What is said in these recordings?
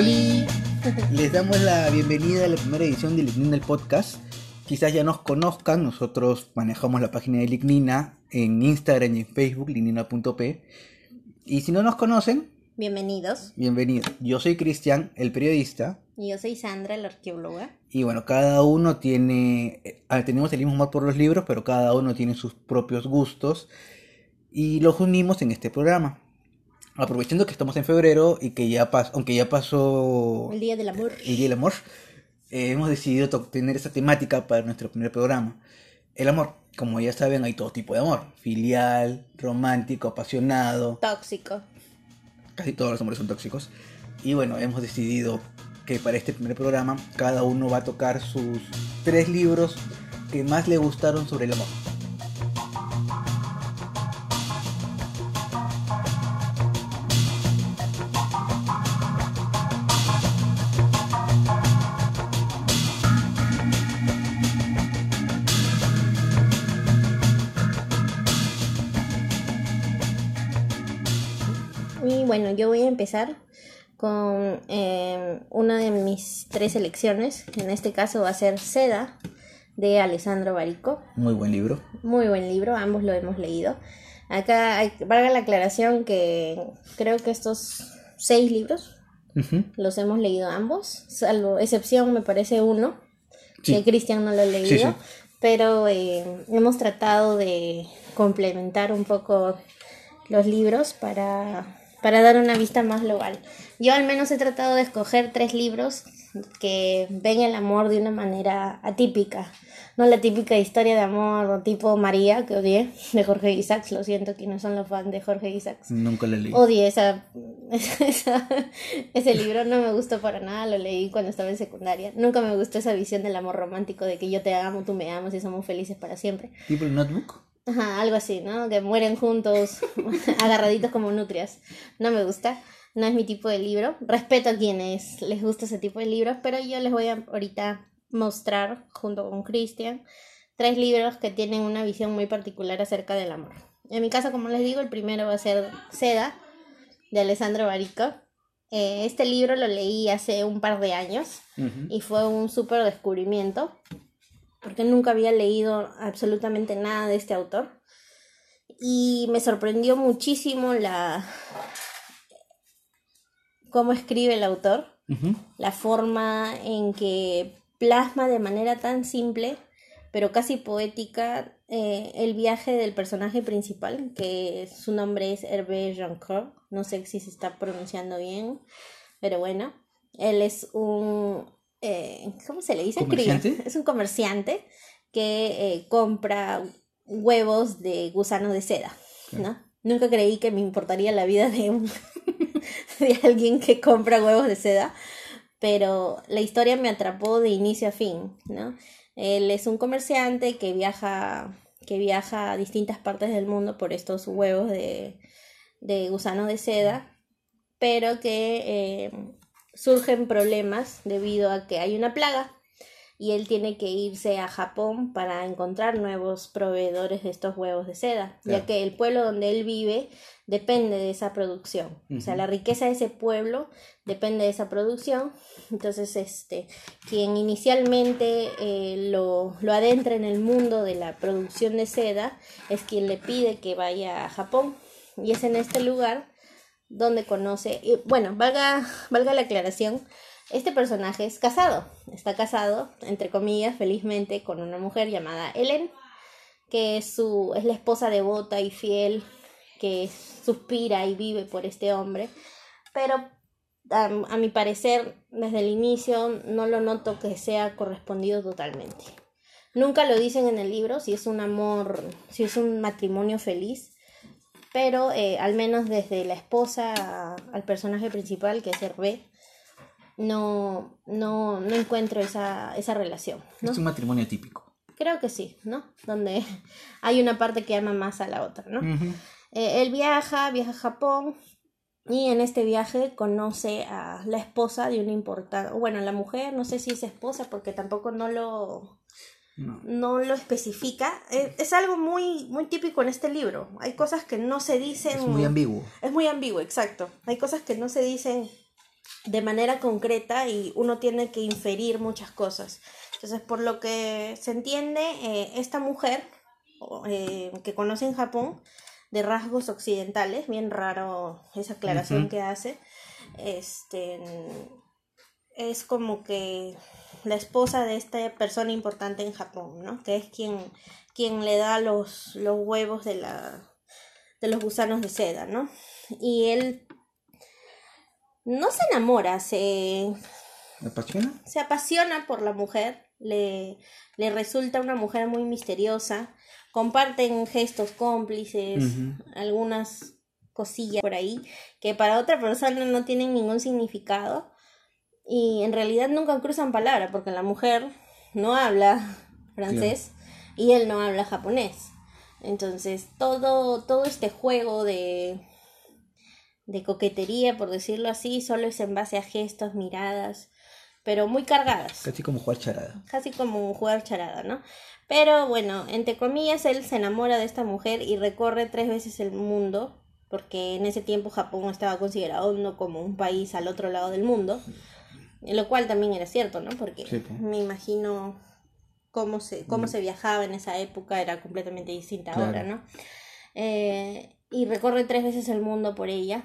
Les damos la bienvenida a la primera edición de Lignina el podcast. Quizás ya nos conozcan, nosotros manejamos la página de Lignina en Instagram y en Facebook, lignina.p. Y si no nos conocen, Bienvenidos. bienvenidos. Yo soy Cristian, el periodista. Y yo soy Sandra, la arqueóloga. Y bueno, cada uno tiene, eh, ah, tenemos el mismo amor por los libros, pero cada uno tiene sus propios gustos y los unimos en este programa. Aprovechando que estamos en febrero y que ya pasó, aunque ya pasó El Día del Amor. el Día del Amor, eh, hemos decidido tener esa temática para nuestro primer programa. El amor, como ya saben, hay todo tipo de amor, filial, romántico, apasionado, Tóxico. casi todos los amores son tóxicos. Y bueno, hemos decidido que para este primer programa cada uno va a tocar sus tres libros que más le gustaron sobre el amor. Empezar con eh, una de mis tres elecciones. que En este caso va a ser Seda, de Alessandro Barico. Muy buen libro. Muy buen libro, ambos lo hemos leído. Acá hay, valga la aclaración que creo que estos seis libros Ujú. los hemos leído ambos, salvo excepción me parece uno, Sí. que Cristian no lo ha leído, Sí, sí. pero eh, hemos tratado de complementar un poco los libros para, para dar una vista más global. Yo al menos he tratado de escoger tres libros que ven el amor de una manera atípica, no la típica historia de amor tipo María, que odié, de Jorge Isaacs, lo siento que no son los fans de Jorge Isaacs. Nunca leí. Odié esa, esa- ese libro, no me gustó para nada, lo leí cuando estaba en secundaria. Nunca me gustó esa visión del amor romántico, de que yo te amo, tú me amas y somos felices para siempre. ¿Tipo el notebook? Ajá, algo así, ¿no? Que mueren juntos, agarraditos como nutrias. No me gusta, no es mi tipo de libro. Respeto a quienes les gusta ese tipo de libros, pero yo les voy a ahorita mostrar, junto con Cristian, tres libros que tienen una visión muy particular acerca del amor. En mi caso, como les digo, el primero va a ser Seda, de Alessandro Barico. Eh, este libro lo leí hace un par de años y fue un súper descubrimiento porque nunca había leído absolutamente nada de este autor. Y me sorprendió muchísimo la cómo escribe el autor, la forma en que plasma de manera tan simple pero casi poética eh, el viaje del personaje principal, que su nombre es Hervé Jancourt, no sé si se está pronunciando bien, pero bueno, él es un, eh, ¿cómo se le dice? ¿Comerciante? Es un comerciante que eh, compra huevos de gusano de seda, ¿no? Nunca creí que me importaría la vida de, un, de alguien que compra huevos de seda, pero la historia me atrapó de inicio a fin, ¿no? Él es un comerciante que viaja, que viaja a distintas partes del mundo por estos huevos de, de gusano de seda, pero que eh, surgen problemas debido a que hay una plaga y él tiene que irse a Japón para encontrar nuevos proveedores de estos huevos de seda, ya que el pueblo donde él vive depende de esa producción. O sea, la riqueza de ese pueblo depende de esa producción. Entonces, este, quien inicialmente eh, lo, lo adentra en el mundo de la producción de seda es quien le pide que vaya a Japón. Y es en este lugar donde conoce, y, bueno, valga, valga la aclaración, este personaje es casado, está casado, entre comillas, felizmente, con una mujer llamada Ellen, que es, su, es la esposa devota y fiel, que suspira y vive por este hombre, pero a, a mi parecer, desde el inicio, no lo noto que sea correspondido totalmente. Nunca lo dicen en el libro si es un amor, si es un matrimonio feliz, pero eh, al menos desde la esposa a- al personaje principal, que es Hervé, no, no, no encuentro esa, esa relación. ¿no? Es un matrimonio típico. Creo que sí, ¿no? Donde hay una parte que ama más a la otra, ¿no? Eh, él viaja, viaja a Japón y en este viaje conoce a la esposa de una importante, bueno, la mujer, no sé si es esposa porque tampoco no lo, No. no lo especifica. Es algo muy, muy típico en este libro. Hay cosas que no se dicen. Es muy ambiguo. Es muy ambiguo, exacto. Hay cosas que no se dicen de manera concreta y uno tiene que inferir muchas cosas. Entonces, por lo que se entiende, eh, esta mujer eh, que conoce en Japón, de rasgos occidentales, bien raro esa aclaración que hace, este, es como que la esposa de esta persona importante en Japón, ¿no? Que es quien, quien le da los, los huevos de, la, de los gusanos de seda, ¿no? Y él no se enamora, se... apasiona? Se apasiona por la mujer, le, le resulta una mujer muy misteriosa, comparten gestos cómplices, algunas cosillas por ahí que para otra persona no tienen ningún significado y en realidad nunca cruzan palabra porque la mujer no habla francés y él no habla japonés. Entonces, todo todo este juego de de coquetería, por decirlo así, solo es en base a gestos, miradas, pero muy cargadas. Casi como jugar charada. Casi como jugar charada, ¿no? Pero bueno, entre comillas, él se enamora de esta mujer y recorre tres veces el mundo, porque en ese tiempo Japón estaba considerado no como un país al otro lado del mundo, lo cual también era cierto, ¿no? Porque me imagino cómo se, cómo mm. se viajaba en esa época, era completamente distinta ahora, ¿no? Eh, y recorre tres veces el mundo por ella.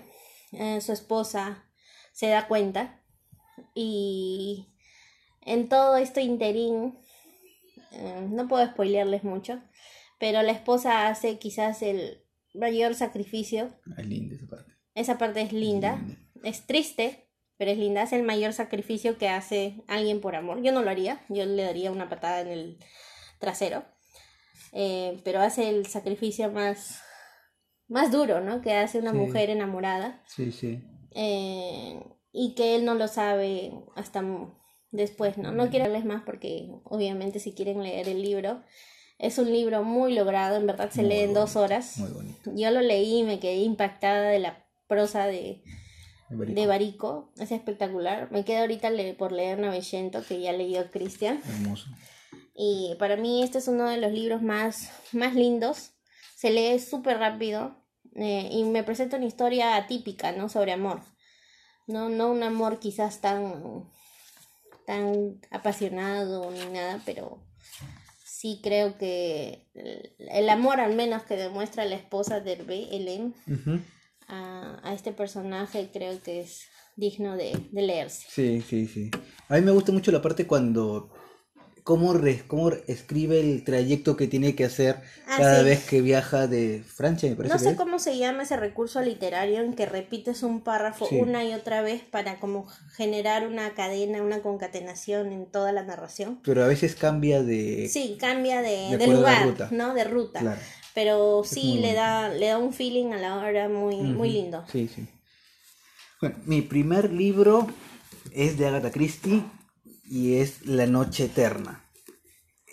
Eh, su esposa se da cuenta y en todo esto interín eh, no puedo spoilearles mucho, pero la esposa hace quizás el mayor sacrificio. Es linda esa parte. Esa parte es linda. es triste, pero es linda. Es el mayor sacrificio que hace alguien por amor. Yo no lo haría, yo le daría una patada en el trasero. Eh, pero hace el sacrificio más, más duro, ¿no? Que hace una mujer enamorada. Sí, sí. Eh, y que él no lo sabe hasta después, ¿no? No quiero leerles más porque obviamente si quieren leer el libro, es un libro muy logrado, en verdad se lee en dos horas. Muy bonito. Yo lo leí y me quedé impactada de la prosa de, de Barico. Es espectacular. Me quedo ahorita por leer Navellento, que ya leyó Cristian. Hermoso. Y para mí este es uno de los libros más, más lindos. Se lee súper rápido eh, y me presenta una historia atípica, ¿no? Sobre amor. No, no un amor quizás tan tan apasionado ni nada, pero sí creo que el amor al menos que demuestra la esposa de Hervé, Helen, a, a, este personaje creo que es digno de, de leerse. Sí, sí, sí. A mí me gusta mucho la parte cuando cómo, cómo escribe el trayecto que tiene que hacer ah, cada vez que viaja de Francia, me parece. No sé cómo se llama ese recurso literario en que repites un párrafo una y otra vez para como generar una cadena, una concatenación en toda la narración. Pero a veces cambia de... Sí, cambia de, lugar, ¿no? De ruta. Pero sí le da, le da un feeling a la hora muy, muy lindo. Sí, sí. Bueno, mi primer libro es de Agatha Christie y es La Noche Eterna.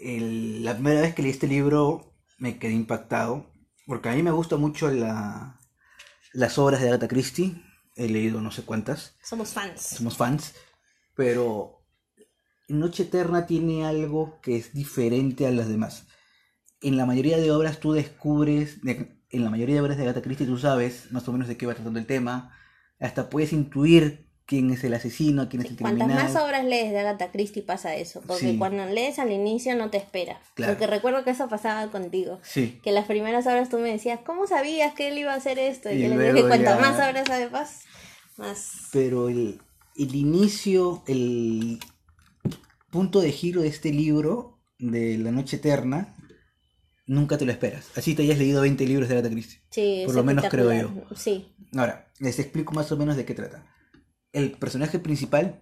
la primera vez que leí este libro me quedé impactado, porque a mí me gusta mucho la, las obras de Agatha Christie, he leído no sé cuántas. Somos fans. Somos fans, pero Noche Eterna tiene algo que es diferente a las demás. En la mayoría de obras tú descubres, en la mayoría de obras de Agatha Christie tú sabes más o menos de qué va tratando el tema, hasta puedes intuir quién es el asesino, quién es el criminal. Cuantas más obras lees de Agatha Christie pasa eso, porque cuando lees al inicio no te espera. Porque recuerdo que eso pasaba contigo. Sí. Que las primeras obras tú me decías, ¿cómo sabías que él iba a hacer esto? Y, yo le dije cuantas más obras sabes, más... Pero el, el inicio, el punto de giro de este libro, de La Noche Eterna, nunca te lo esperas. Así te hayas leído 20 libros de Agatha Christie. Sí, Por lo menos creo yo. Sí. Ahora, les explico más o menos de qué trata el personaje principal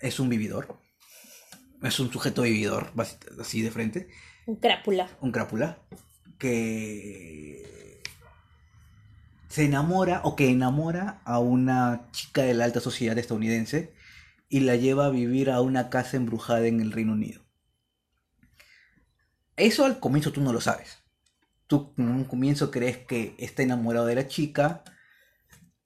es un vividor. Es un sujeto vividor, así de frente. Un crápula. Un crápula. Que se enamora o que enamora a una chica de la alta sociedad estadounidense y la lleva a vivir a una casa embrujada en el Reino Unido. Eso al comienzo tú no lo sabes. Tú en un comienzo crees que está enamorado de la chica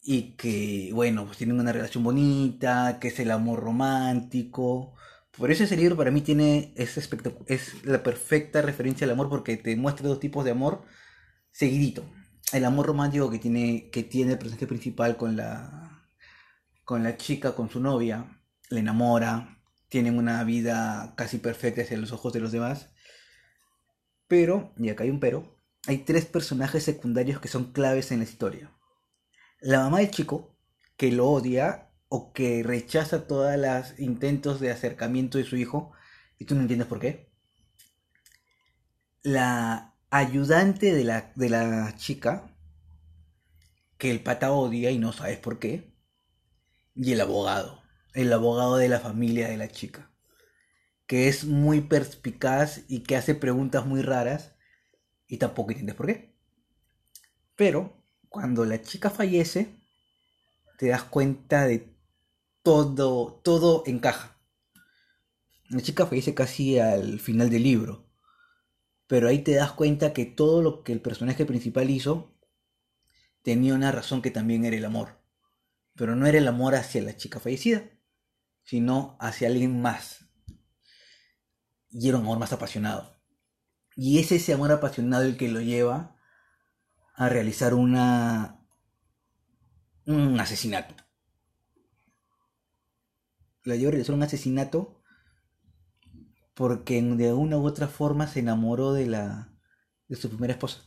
y que, bueno, pues tienen una relación bonita, que es el amor romántico. Por eso ese libro para mí tiene ese es la perfecta referencia al amor porque te muestra dos tipos de amor seguidito. El amor romántico que tiene, que tiene el personaje principal con la con la chica, con su novia, le enamora, tienen una vida casi perfecta hacia los ojos de los demás. Pero, y acá hay un pero, hay tres personajes secundarios que son claves en la historia. La mamá del chico, que lo odia o que rechaza todos los intentos de acercamiento de su hijo, y tú no entiendes por qué. La ayudante de la, de la chica, que el pata odia y no sabes por qué. Y el abogado, el abogado de la familia de la chica, que es muy perspicaz y que hace preguntas muy raras y tampoco entiendes por qué. Pero cuando la chica fallece, te das cuenta de todo, todo encaja. La chica fallece casi al final del libro, pero ahí te das cuenta que todo lo que el personaje principal hizo tenía una razón que también era el amor. Pero no era el amor hacia la chica fallecida, sino hacia alguien más. Y era un amor más apasionado. Y es ese amor apasionado el que lo lleva a realizar una un asesinato. La lleva a realizar un asesinato porque de una u otra forma se enamoró de la de su primera esposa.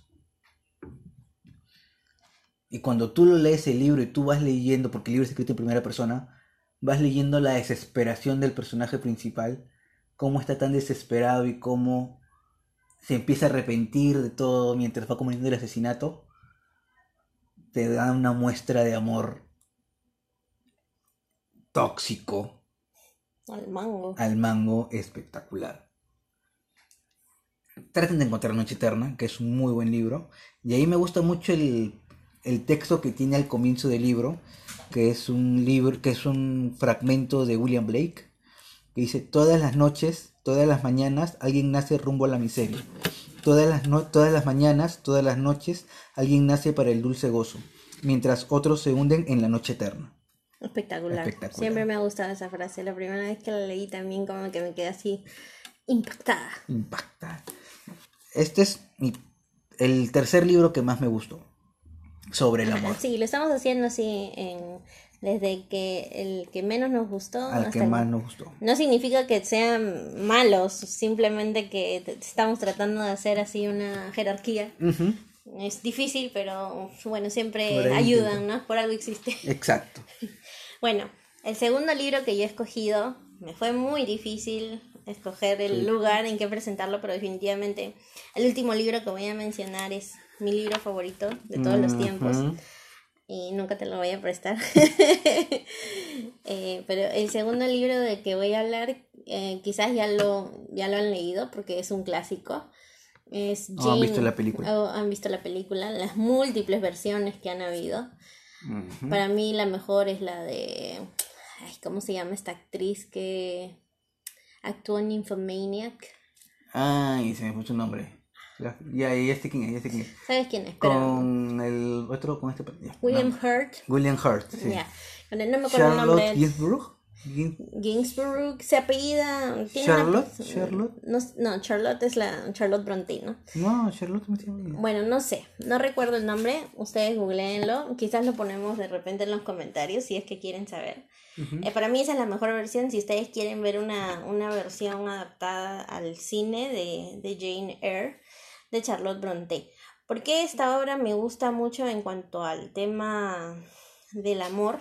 Y cuando tú lo lees el libro y tú vas leyendo, porque el libro es escrito en primera persona, vas leyendo la desesperación del personaje principal, cómo está tan desesperado y cómo se empieza a arrepentir de todo mientras va cometiendo el asesinato, te da una muestra de amor tóxico Al mango. al mango espectacular. Traten de encontrar Noche Eterna, que es un muy buen libro. Y ahí me gusta mucho el, el texto que tiene al comienzo del libro, que es un libro, que es un fragmento de William Blake, que dice todas las noches, todas las mañanas, alguien nace rumbo a la miseria. Todas las, no- todas las mañanas, todas las noches, alguien nace para el dulce gozo, mientras otros se hunden en la noche eterna. Espectacular. Espectacular. Siempre me ha gustado esa frase. La primera vez que la leí también como que me quedé así impactada. Impacta. Este es mi- el tercer libro que más me gustó sobre el amor. Sí, lo estamos haciendo así en, desde que el que menos nos gustó Al hasta que más nos gustó. No significa que sean malos, simplemente que estamos tratando de hacer así una jerarquía. Ujú, Es difícil, pero bueno, siempre ayudan, ¿no? Por algo existe. Exacto. Bueno, el segundo libro que yo he escogido, me fue muy difícil escoger el lugar en que presentarlo, pero definitivamente el último libro que voy a mencionar es mi libro favorito de todos los tiempos. Y nunca te lo voy a prestar. Eh, pero el segundo libro del que voy a hablar, eh, quizás ya lo, ya lo han leído porque es un clásico. Es O han visto la película. o han visto la película, las múltiples versiones que han habido. Para mí la mejor es la de... Ay, ¿Cómo se llama esta actriz que actuó en Infomaniac? Ay, se me fue su nombre. La- Ya, ya sé quién es, ya sé quién es. ¿Sabes quién es? Pero Con el otro, con este. ya, William no. Hurt. William Hurt, sí. Ya. No me acuerdo el Charlotte nombre. Ginsburg. Gin- Ginsburg se apellida. tiene una- Charlotte, Charlotte. No, no, Charlotte es la Charlotte Bronte, ¿no? No, Charlotte no tiene idea. Bueno, no sé, no recuerdo el nombre, ustedes googleenlo, quizás lo ponemos de repente en los comentarios si es que quieren saber. Eh, para mí esa es la mejor versión, si ustedes quieren ver una, una versión adaptada al cine de, de Jane Eyre de Charlotte Bronte. Porque esta obra me gusta mucho en cuanto al tema del amor.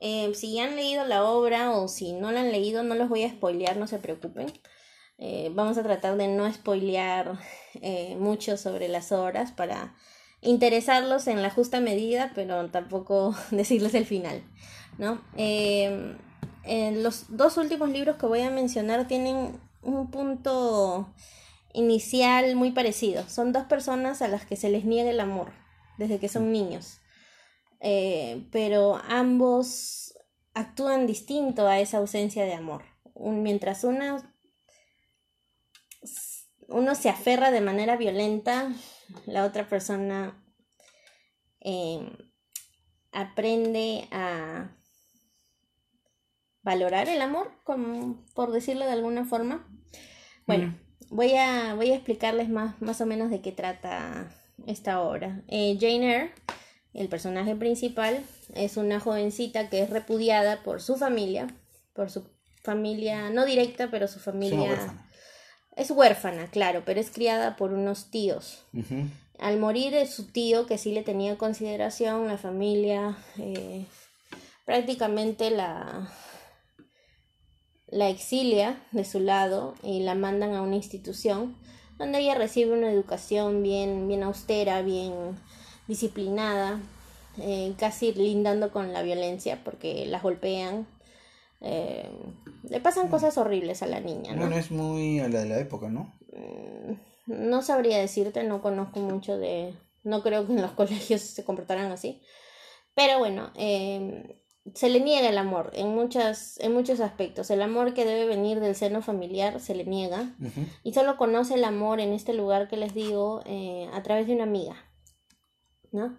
Eh, si ya han leído la obra o si no la han leído, no los voy a spoilear, no se preocupen. Eh, vamos a tratar de no spoilear eh, mucho sobre las obras para interesarlos en la justa medida, pero tampoco decirles el final, ¿no? Eh, los dos últimos libros que voy a mencionar tienen un punto inicial muy parecido. Son dos personas a las que se les niega el amor desde que son niños. Eh, pero ambos actúan distinto a esa ausencia de amor. Mientras una uno se aferra de manera violenta, la otra persona eh, aprende a valorar el amor, por decirlo de alguna forma. Bueno, voy, a, voy a explicarles más, más o menos de qué trata esta obra. Eh, Jane Eyre el personaje principal es una jovencita que es repudiada por su familia, por su familia no directa, pero su familia es huérfana, claro, pero es criada por unos tíos. Al morir de su tío, que sí le tenía consideración, la familia eh, prácticamente la, la exilia de su lado y la mandan a una institución donde ella recibe una educación bien, bien austera, bien disciplinada, eh, casi lindando con la violencia porque la golpean, eh, le pasan mm. cosas horribles a la niña, ¿no? Bueno, es muy a la de la época, ¿no? Mm, no sabría decirte, no conozco mucho de... No creo que en los colegios se comportaran así. Pero bueno, em, se le niega el amor en, muchas, en muchos aspectos. El amor que debe venir del seno familiar se le niega. Y solo conoce el amor en este lugar que les digo eh, a través de una amiga. ¿No?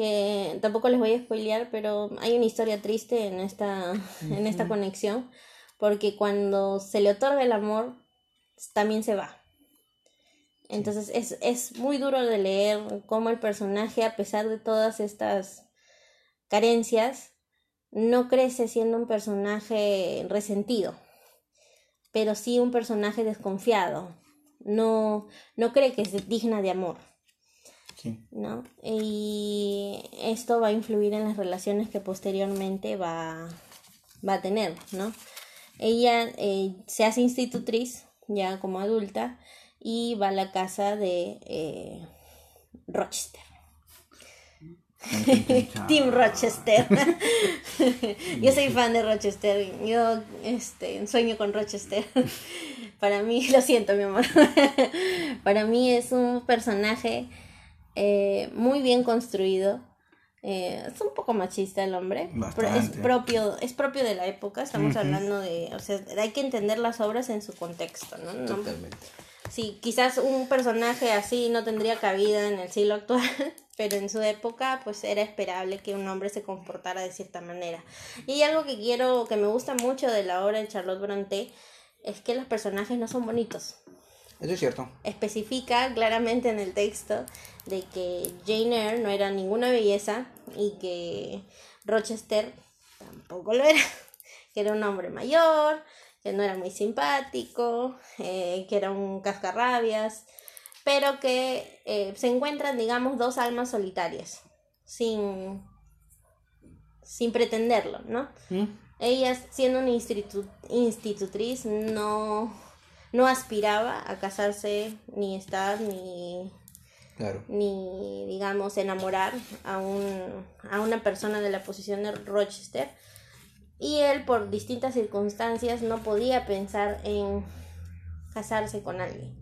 que tampoco les voy a spoilear, pero hay una historia triste en esta, en esta conexión, porque cuando se le otorga el amor, también se va. Entonces es, es muy duro de leer cómo el personaje, a pesar de todas estas carencias, no crece siendo un personaje resentido, pero sí un personaje desconfiado. No, no cree que es digna de amor. ¿no? Y esto va a influir en las relaciones que posteriormente va, va a tener, ¿no? Ella eh, se hace institutriz ya como adulta y va a la casa de eh, Rochester. Tim Rochester. yo soy fan de Rochester. Yo este, sueño con Rochester. Para mí, lo siento, mi amor. Para mí es un personaje eh, muy bien construido. Eh, es un poco machista el hombre, pero es propio, es propio de la época, estamos hablando de, o sea, hay que entender las obras en su contexto, ¿no? Totalmente. Sí, quizás un personaje así no tendría cabida en el siglo actual, pero en su época pues era esperable que un hombre se comportara de cierta manera. Y algo que quiero, que me gusta mucho de la obra de Charlotte Bronte, es que los personajes no son bonitos. Eso es cierto. Especifica claramente en el texto de que Jane Eyre no era ninguna belleza y que Rochester tampoco lo era, que era un hombre mayor, que no era muy simpático, eh, que era un cascarrabias, pero que eh, se encuentran, digamos, dos almas solitarias, sin, sin pretenderlo, ¿no? ¿Mm? Ella, siendo una institutriz, no no aspiraba a casarse, ni estar, ni, ni digamos, enamorar a, un, a una persona de la posición de Rochester. Y él, por distintas circunstancias, no podía pensar en casarse con alguien,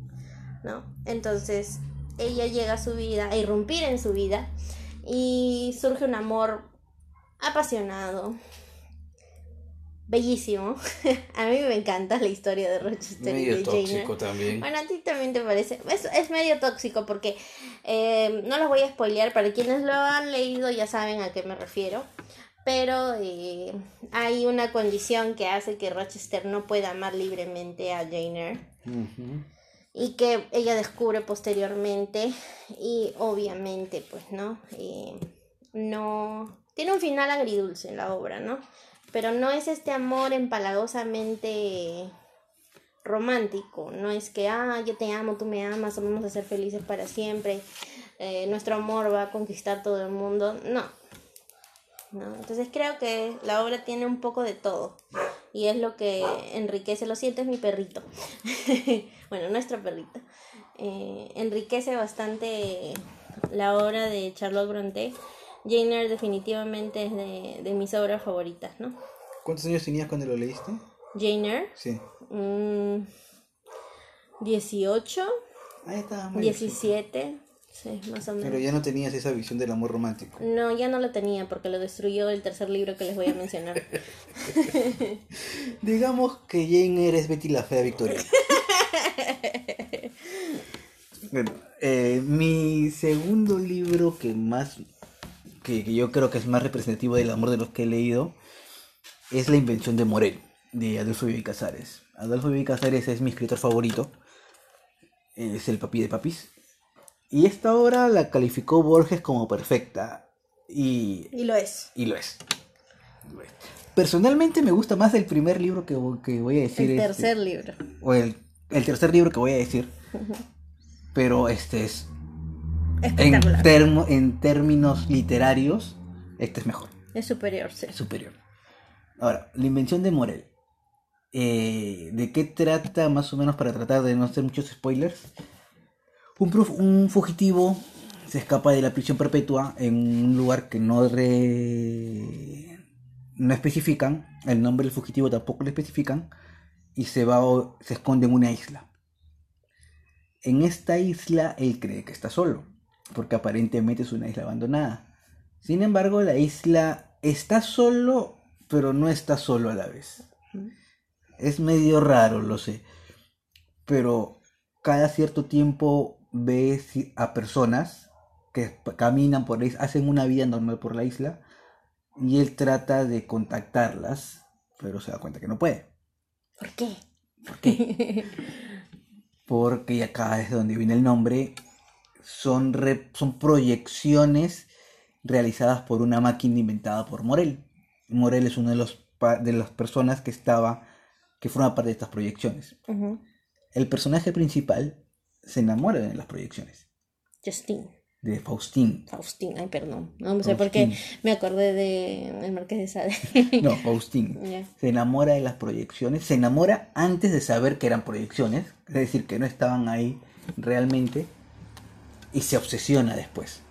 ¿no? Entonces, ella llega a su vida, a irrumpir en su vida, y surge un amor apasionado, bellísimo. a mí me encanta la historia de Rochester medio y de tóxico también. Bueno, a ti también te parece. Es, es medio tóxico porque eh, no los voy a spoilear. Para quienes lo han leído ya saben a qué me refiero. Pero eh, hay una condición que hace que Rochester no pueda amar libremente a Jane. Y que ella descubre posteriormente. Y obviamente, pues, ¿no? Eh, no. Tiene un final agridulce en la obra, ¿no? pero no es este amor empalagosamente romántico, no es que, ah, yo te amo, tú me amas, vamos a ser felices para siempre, eh, nuestro amor va a conquistar todo el mundo, no. No. Entonces creo que la obra tiene un poco de todo y es lo que enriquece, lo siento, es mi perrito, bueno, nuestro perrito, eh, enriquece bastante la obra de Charlotte Bronte Jane definitivamente es de, de, mis obras favoritas, ¿no? ¿Cuántos años tenías cuando lo leíste? Jane. Sí. 18. Mm, Ahí está. 17. Sí, más o menos. Pero ya no tenías esa visión del amor romántico. No, ya no lo tenía porque lo destruyó el tercer libro que les voy a mencionar. Digamos que Jane Eyre es Betty la Fea Victoria. bueno, eh, mi segundo libro que más que, yo creo que es más representativo del amor de los que he leído, es La invención de Morel, de Adolfo Bioy Casares. Adolfo Bioy Casares es mi escritor favorito, es el papi de papis. Y esta obra la calificó Borges como perfecta. Y, Y lo es. y lo es. Lo es. Personalmente me gusta más el primer libro que, que voy a decir. El este, tercer libro. o el, el tercer libro que voy a decir. Pero este es. En, termo- en términos literarios, este es mejor. Es superior, sí. Superior. Ahora, la invención de Morel. Eh, ¿De qué trata más o menos para tratar de no hacer muchos spoilers? Un, fugitivo se escapa de la prisión perpetua en un lugar que no re- no especifican, el nombre del fugitivo tampoco lo especifican, y se va se esconde en una isla. En esta isla él cree que está solo, porque aparentemente es una isla abandonada. Sin embargo, la isla está solo, pero no está solo a la vez. Es medio raro, lo sé. Pero cada cierto tiempo ve si- a personas que caminan por la isla, hacen una vida normal por la isla, y él trata de contactarlas, pero se da cuenta que no puede. ¿Por qué? ¿Por qué? Porque y acá es donde viene el nombre. Son, re- son proyecciones realizadas por una máquina inventada por Morel. Morel es uno de los de las personas que estaba que forma parte de estas proyecciones. El personaje principal se enamora de las proyecciones Justin. de Faustín. Faustín, ay, perdón. No sé por qué me acordé de El Marqués de Sade. No, Faustín. Se enamora de las proyecciones, se enamora antes de saber que eran proyecciones, es decir, que no estaban ahí realmente, y se obsesiona después.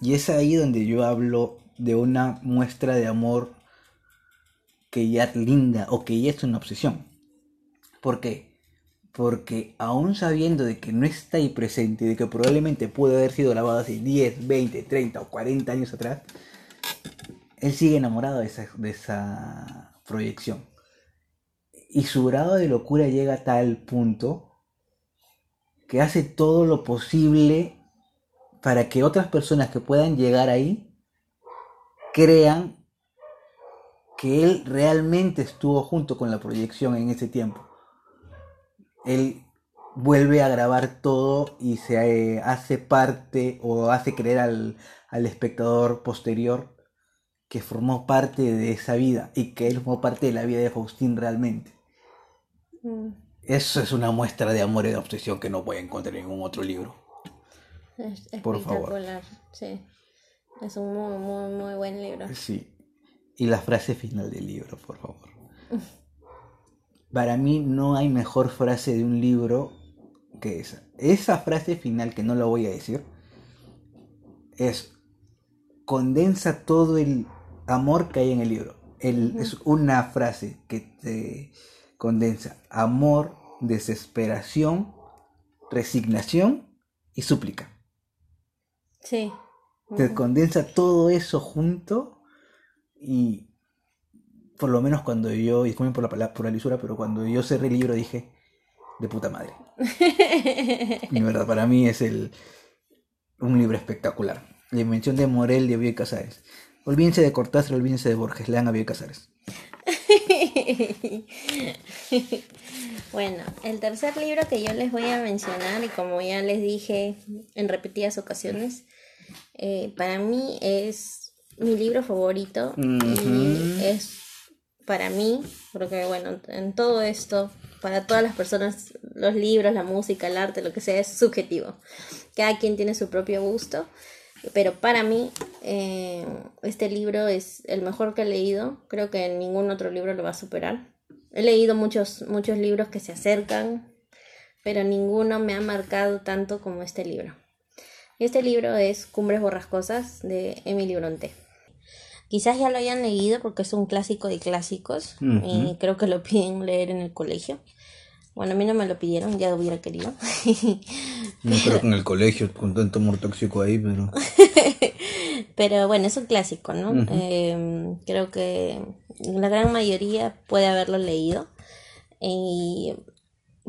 Y es ahí donde yo hablo de una muestra de amor que ya es linda o que ya es una obsesión. ¿Por qué? Porque aún sabiendo de que no está ahí presente, de que probablemente pudo haber sido grabado hace 10, 20, 30 o 40 años atrás, él sigue enamorado de esa, de esa proyección. Y su grado de locura llega a tal punto que hace todo lo posible para que otras personas que puedan llegar ahí crean que él realmente estuvo junto con la proyección en ese tiempo. Él vuelve a grabar todo y se eh, hace parte o hace creer al, al espectador posterior que formó parte de esa vida y que él formó parte de la vida de Faustín realmente. Mm, Eso es una muestra de amor y de obsesión que no voy a encontrar en ningún otro libro. Es Por favor. Sí. Es un muy, muy, muy buen libro. Sí. Y la frase final del libro, por favor. Para mí no hay mejor frase de un libro que esa. Esa frase final, que no la voy a decir, es condensa todo el amor que hay en el libro. El- Es una frase que te condensa amor, desesperación, resignación y súplica. Sí. Te condensa todo eso junto y por lo menos cuando yo, disculpen por la, por la lisura, pero cuando yo cerré el libro dije, de puta madre. Y verdad, para mí es el, un libro espectacular. La invención de Morel de Bioy Casares. Olvídense de Cortázar, olvídense de Borges, lean a Casares. Bueno, el tercer libro que yo les voy a mencionar, y como ya les dije en repetidas ocasiones, eh, para mí es mi libro favorito y es para mí, porque bueno, en todo esto, para todas las personas, los libros, la música, el arte, lo que sea, es subjetivo. Cada quien tiene su propio gusto, pero para mí eh, este libro es el mejor que he leído. Creo que ningún otro libro lo va a superar. He leído muchos, muchos libros que se acercan, pero ninguno me ha marcado tanto como este libro. Este libro es Cumbres Borrascosas de Emily Bronte. Quizás ya lo hayan leído porque es un clásico de clásicos y creo que lo piden leer en el colegio. Bueno, a mí no me lo pidieron, ya hubiera querido. No creo que en el colegio con tanto amor tóxico ahí, pero... Pero bueno, es un clásico, ¿no? Eh, creo que la gran mayoría puede haberlo leído. Y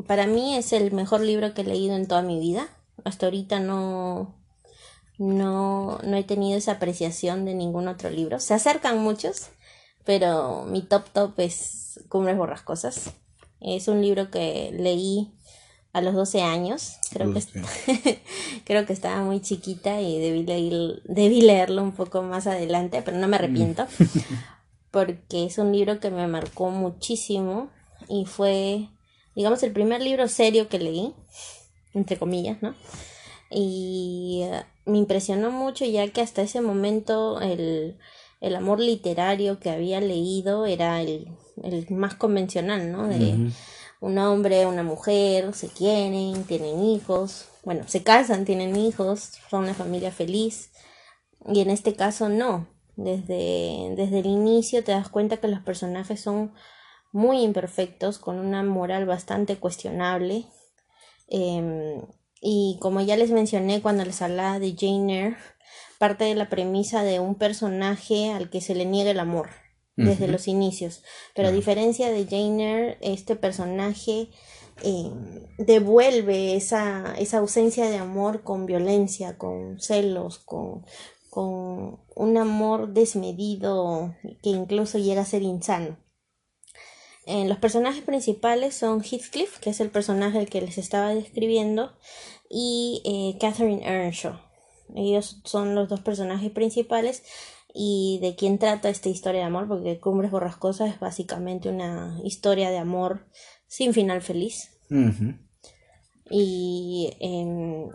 para mí es el mejor libro que he leído en toda mi vida. Hasta ahorita no, no, no he tenido esa apreciación de ningún otro libro. Se acercan muchos, pero mi top top es Cumbres Borrascosas. Es un libro que leí a los 12 años. Creo que, creo que estaba muy chiquita y debí, leer, debí leerlo un poco más adelante, pero no me arrepiento. Porque es un libro que me marcó muchísimo y fue, digamos, el primer libro serio que leí, entre comillas, ¿no? Y me impresionó mucho ya que hasta ese momento el, el amor literario que había leído era el, el más convencional, ¿no? De un hombre, una mujer, se quieren, tienen hijos, bueno, se casan, tienen hijos, son una familia feliz. Y en este caso no. Desde, desde el inicio te das cuenta que los personajes son muy imperfectos, con una moral bastante cuestionable. Em, y como ya les mencioné cuando les hablaba de Jane Eyre, parte de la premisa de un personaje al que se le niega el amor desde los inicios. Pero a diferencia de Jane Eyre, este personaje eh, devuelve esa, esa ausencia de amor con violencia, con celos, con, con un amor desmedido que incluso llega a ser insano. Eh, los personajes principales son Heathcliff, que es el personaje que les estaba describiendo, y eh, Catherine Earnshaw. Ellos son los dos personajes principales y de quién trata esta historia de amor, porque Cumbres Borrascosas es básicamente una historia de amor sin final feliz. Y em,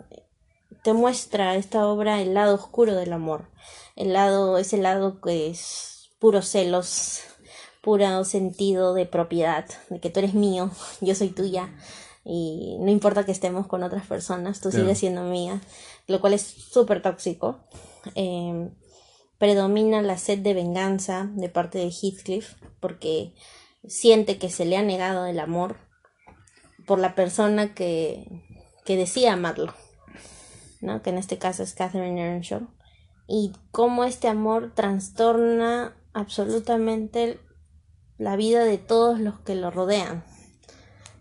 te muestra esta obra el lado oscuro del amor, el lado, ese lado que es puro celos, puro sentido de propiedad, de que tú eres mío, yo soy tuya, y no importa que estemos con otras personas, tú sigues siendo mía, lo cual es súper tóxico. Em, predomina la sed de venganza de parte de Heathcliff porque siente que se le ha negado el amor por la persona que, que decía amarlo, ¿no? que en este caso es Catherine Earnshaw, y cómo este amor trastorna absolutamente la vida de todos los que lo rodean,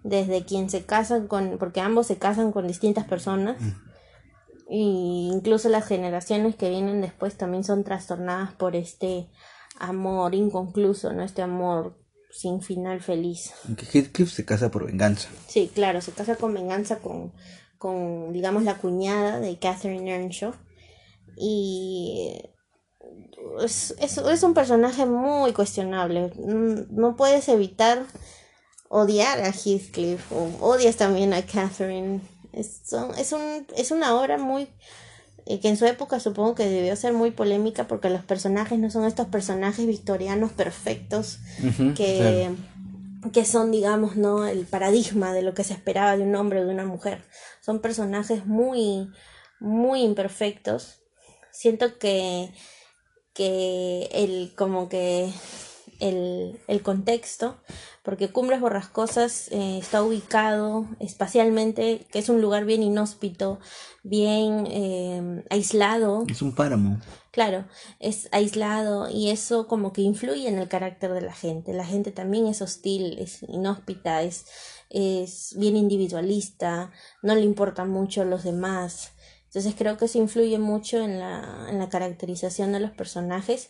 desde quien se casan con, porque ambos se casan con distintas personas. Y incluso las generaciones que vienen después también son trastornadas por este amor inconcluso, ¿no? Este amor sin final feliz. Que Heathcliff se casa por venganza. Sí, claro, se casa con venganza con, con digamos, la cuñada de Catherine Earnshaw. Y es, es, es, un personaje muy cuestionable. No puedes evitar odiar a Heathcliff o odias también a Catherine es, es, un, es una obra muy eh, que en su época supongo que debió ser muy polémica porque los personajes no son estos personajes victorianos perfectos que, que son, digamos, ¿no? el paradigma de lo que se esperaba de un hombre o de una mujer. Son personajes muy, muy imperfectos. Siento que, que el, como que el, el contexto porque Cumbres Borrascosas eh, está ubicado espacialmente, que es un lugar bien inhóspito, bien eh, aislado. Es un páramo. Claro, es aislado y eso como que influye en el carácter de la gente. La gente también es hostil, es inhóspita, es, es bien individualista, no le importan mucho los demás. Entonces creo que eso influye mucho en la, en la caracterización de los personajes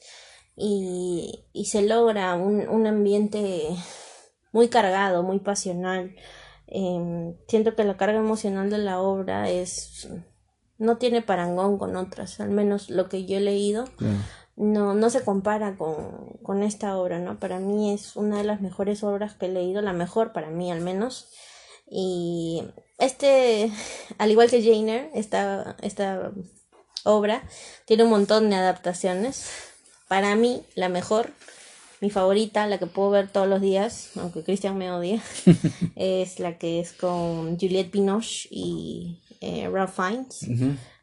y, y se logra un, un ambiente muy cargado, muy pasional. Em, siento que la carga emocional de la obra es no tiene parangón con otras, al menos lo que yo he leído. No, no se compara con, con esta obra, ¿no? Para mí es una de las mejores obras que he leído, la mejor para mí al menos. Y este, al igual que Jane esta, esta obra tiene un montón de adaptaciones. Para mí, la mejor mi favorita, la que puedo ver todos los días, aunque Christian me odia, es la que es con Juliette Binoche y eh, Ralph Fiennes.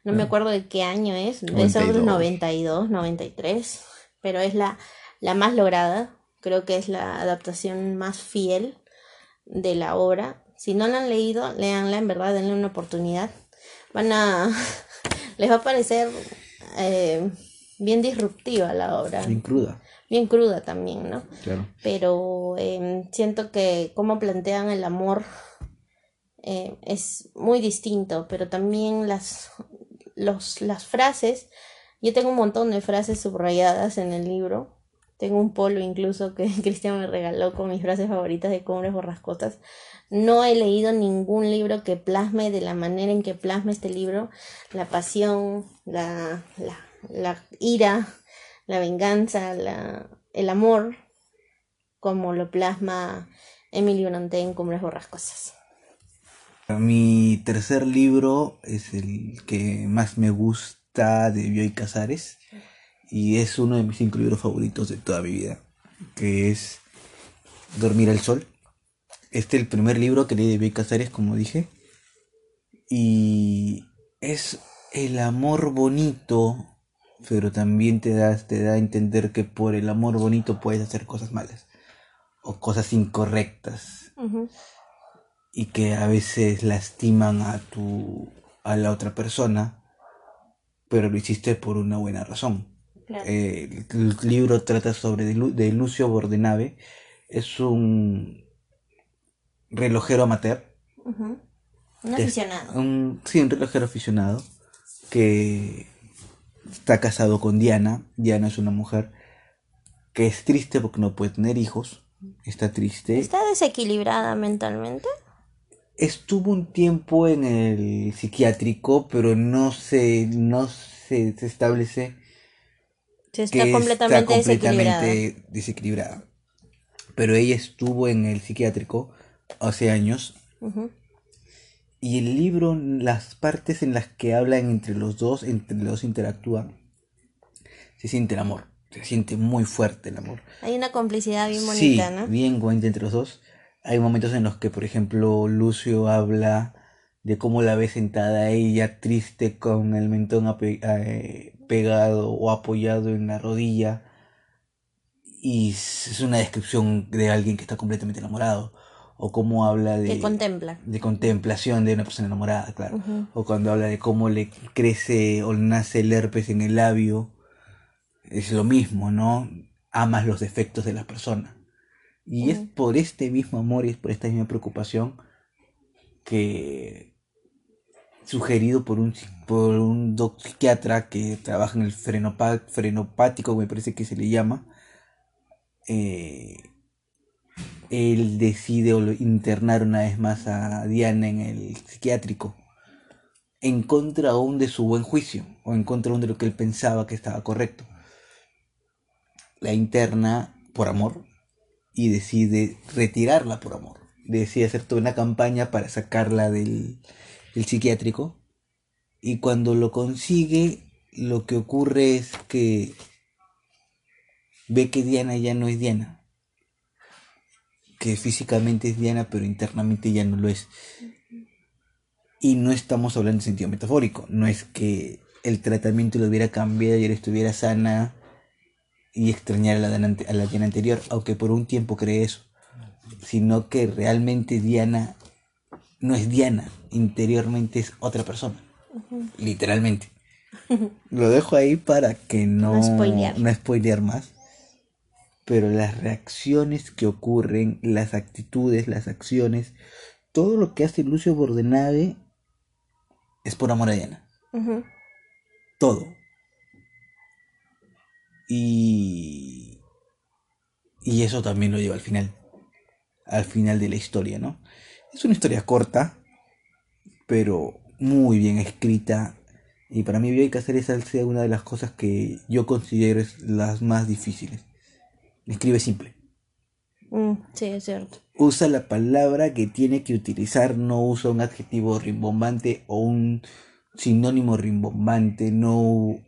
No me acuerdo de qué año es, debe ser 92, 93, pero es la, la más lograda. Creo que es la adaptación más fiel de la obra. Si no la han leído, léanla, en verdad, denle una oportunidad. Van a. les va a parecer eh, bien disruptiva la obra. Bien cruda bien cruda también, ¿no? Claro. Pero em, siento que cómo plantean el amor eh, es muy distinto, pero también las, los, las frases, yo tengo un montón de frases subrayadas en el libro, Tengo un polo incluso que Cristian me regaló con mis frases favoritas de Cumbres Borrascosas. No he leído ningún libro que plasme de la manera en que plasma este libro la pasión, la, la, la ira, la venganza, la, el amor, como lo plasma Emilio Nante en Cumbres Borrascosas. Mi tercer libro es el que más me gusta de Bioy Casares y es uno de mis cinco libros favoritos de toda mi vida, que es Dormir al Sol. Este es el primer libro que leí de Bioy Casares, como dije, y es el amor bonito, pero también te da, te da a entender que por el amor bonito puedes hacer cosas malas o cosas incorrectas y que a veces lastiman a tu a la otra persona pero lo hiciste por una buena razón eh, el, libro trata sobre de, Lucio Bordenave. Es un relojero amateur. Un aficionado. un, sí un relojero aficionado que está casado con Diana. Diana es una mujer que es triste porque no puede tener hijos. Está triste. ¿Está desequilibrada mentalmente? Estuvo un tiempo en el psiquiátrico, pero no se, no se, establece se está, completamente, desequilibrada. Pero ella estuvo en el psiquiátrico hace años. Y el libro, las partes en las que hablan entre los dos, entre los dos interactúan, se siente el amor se siente muy fuerte el amor. Hay una complicidad bien bonita, sí, bien bonita entre los dos. Hay momentos en los que, por ejemplo, Lucio habla de cómo la ve sentada ella triste con el mentón eh, pegado o apoyado en la rodilla. Y es una descripción de alguien que está completamente enamorado. O cómo habla de... contempla. De contemplación de una persona enamorada, claro. O cuando habla de cómo le crece o nace el herpes en el labio es lo mismo, ¿no? Amas los defectos de la persona. Y es por este mismo amor y es por esta misma preocupación que sugerido por un, por un psiquiatra que trabaja en el frenopático, me parece que se le llama, eh, él decide internar una vez más a Diana en el psiquiátrico, en contra aún de su buen juicio, o en contra aún de lo que él pensaba que estaba correcto la interna por amor y decide retirarla por amor. Decide hacer toda una campaña para sacarla del, psiquiátrico y cuando lo consigue lo que ocurre es que ve que Diana ya no es Diana. Que físicamente es Diana, pero internamente ya no lo es. Y no estamos hablando en sentido metafórico. No es que el tratamiento lo hubiera cambiado y él estuviera sana y extrañar a la, a la Diana anterior, aunque por un tiempo cree eso, sino que realmente Diana no es Diana, interiormente es otra persona, literalmente. Lo dejo ahí para que no, no, spoilear. no spoilear más, pero las reacciones que ocurren, las actitudes, las acciones, todo lo que hace Lucio Bordenave es por amor a Diana. Todo. Y, y eso también lo lleva al final, al final de la historia, ¿no? Es una historia corta, pero muy bien escrita. Y para mí hacer esa sea una de las cosas que yo considero es las más difíciles. Escribe simple. Mm, sí, es cierto. Usa la palabra que tiene que utilizar, no usa un adjetivo rimbombante o un sinónimo rimbombante, no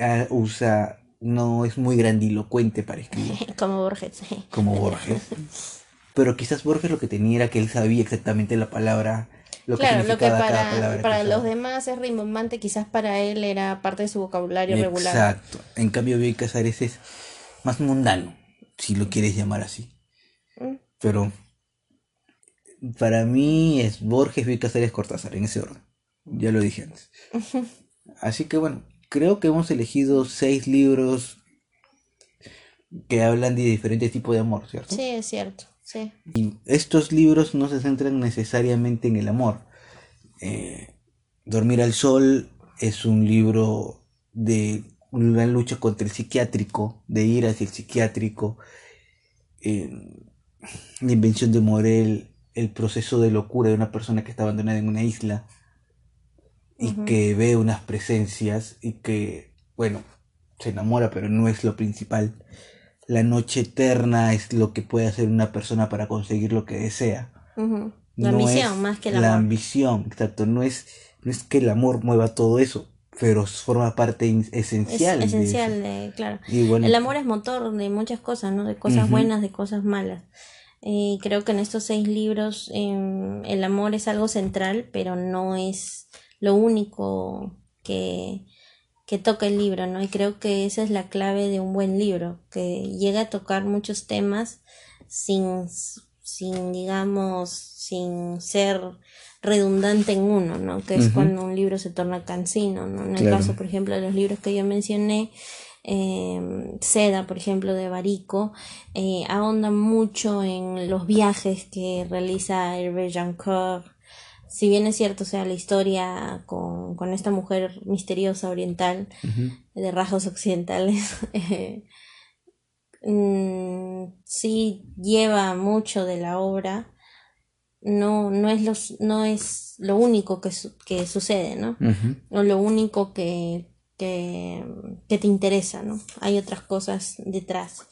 ah, usa no es muy grandilocuente para escribir. Como Borges. Como Borges. Pero quizás Borges lo que tenía era que él sabía exactamente la palabra. Lo claro, que lo que para, para los demás es rimbombante, quizás para él era parte de su vocabulario regular. Exacto. En cambio, Bioy Casares es más mundano, si lo quieres llamar así. Mm. Pero para mí es Borges, Bioy Casares, Cortázar, en ese orden. Ya lo dije antes. Así que bueno, creo que hemos elegido seis libros que hablan de diferentes tipos de amor, ¿cierto? Sí, es cierto, sí. Y estos libros no se centran necesariamente en el amor. Eh, Dormir al Sol es un libro de una lucha contra el psiquiátrico, de ir hacia el psiquiátrico, eh, la invención de Morel, el proceso de locura de una persona que está abandonada en una isla y que ve unas presencias y que, bueno, se enamora, pero no es lo principal. La noche eterna es lo que puede hacer una persona para conseguir lo que desea. La ambición, más que el la amor. ambición, exacto. No es, no es que el amor mueva todo eso, pero forma parte in- Es esencial. de esencial, claro. Y bueno, El amor es motor de muchas cosas, ¿no? De cosas buenas, de cosas malas. Y creo que en estos seis libros em, el amor es algo central, pero no es lo único que, que toca el libro, ¿no? Y creo que esa es la clave de un buen libro, que llega a tocar muchos temas sin, sin digamos, sin ser redundante en uno, ¿no? Que es cuando un libro se torna cansino, ¿no? En el caso, por ejemplo, de los libros que yo mencioné, eh, Seda, por ejemplo, de Barico, eh, ahonda mucho en los viajes que realiza Hervé Jancourt. Si bien es cierto, o sea, la historia con, con esta mujer misteriosa oriental, de rasgos occidentales, eh, mm, sí lleva mucho de la obra. No, no es los, no es lo único que, su- que sucede, ¿no? o lo único que, que, que te interesa, ¿no? Hay otras cosas detrás.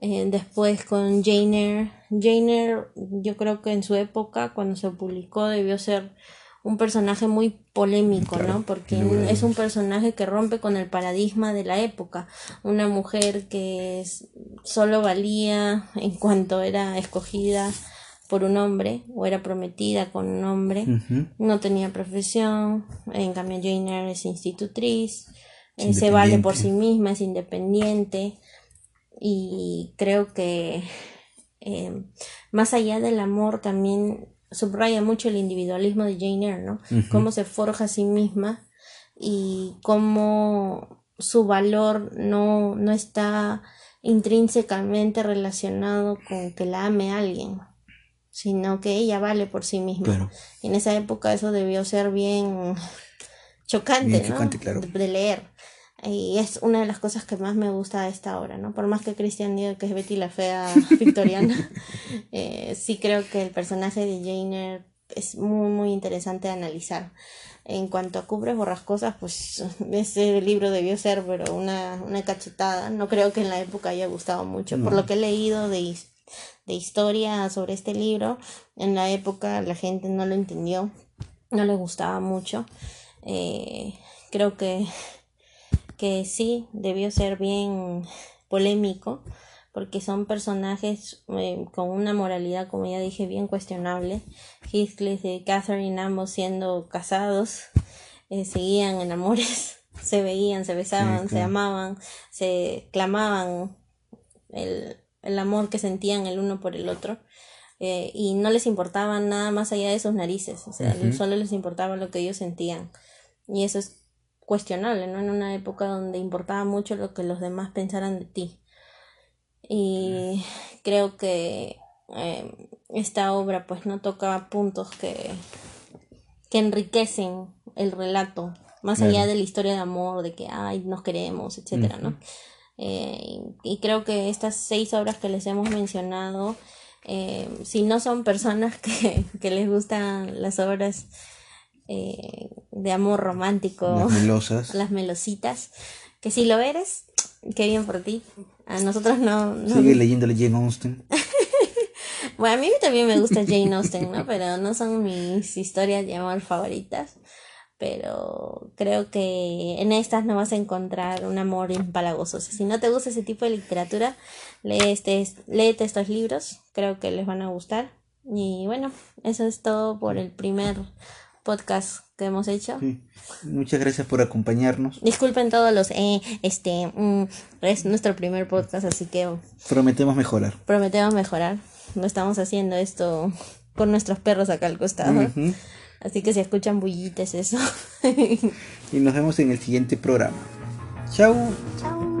Eh, después con Jane Eyre. Jane Eyre, yo creo que en su época, cuando se publicó, debió ser un personaje muy polémico, Claro, ¿no? Porque es un personaje que rompe con el paradigma de la época. Una mujer que es- solo valía en cuanto era escogida por un hombre o era prometida con un hombre no tenía profesión, en cambio Jane Eyre es institutriz, eh, se vale por sí misma, es independiente y creo que eh, más allá del amor también subraya mucho el individualismo de Jane Eyre, ¿no? Cómo se forja a sí misma y cómo su valor no, no está intrínsecamente relacionado con que la ame alguien, sino que ella vale por sí misma. Claro. En esa época eso debió ser bien chocante, Bien ¿no? chocante, claro. De, de leer. Y es una de las cosas que más me gusta de esta obra, ¿no? Por más que Christian diga que es Betty la fea victoriana, eh, sí creo que el personaje de Jane Eyre es muy, muy interesante de analizar. En cuanto a Cubres Borrascosas, pues ese libro debió ser, pero una, una cachetada. No creo que en la época haya gustado mucho. Por lo que he leído de, de historia sobre este libro, en la época la gente no lo entendió, no le gustaba mucho. Eh, creo que, que sí, debió ser bien polémico, porque son personajes eh, con una moralidad, como ya dije, bien cuestionable. Heathcliff y Catherine, ambos siendo casados, eh, seguían en amores, se veían, se besaban, se claro. amaban, se clamaban el, el amor que sentían el uno por el otro. eh, y no les importaba nada más allá de sus narices, o sea, solo les importaba lo que ellos sentían. Y eso es cuestionable, ¿no? En una época donde importaba mucho lo que los demás pensaran de ti. Y creo que eh, esta obra pues no toca puntos que, que enriquecen el relato, más Claro. allá de la historia de amor, de que ay, nos queremos, etcétera, ¿no? Eh, y, y creo que estas seis obras que les hemos mencionado, eh, si no son personas que, que les gustan las obras eh, de amor romántico, Las melosas. las melositas, que si lo eres, qué bien por ti. A nosotros no, no- Sigue leyendo la Jane Austen. Bueno, a mí también me gusta Jane Austen, ¿no? Pero no son mis historias de amor favoritas. Pero creo que en estas no vas a encontrar un amor empalagoso. O sea, si no te gusta ese tipo de literatura, lee este, léete estos libros. Creo que les van a gustar. Y bueno, eso es todo por el primer podcast que hemos hecho. Sí. Muchas gracias por acompañarnos. Disculpen todos los eh, este, mm, es nuestro primer podcast, así que Prometemos mejorar. prometemos mejorar. No estamos haciendo esto con nuestros perros acá al costado. Así que si escuchan bullites eso. Y nos vemos en el siguiente programa. Chao. Chao.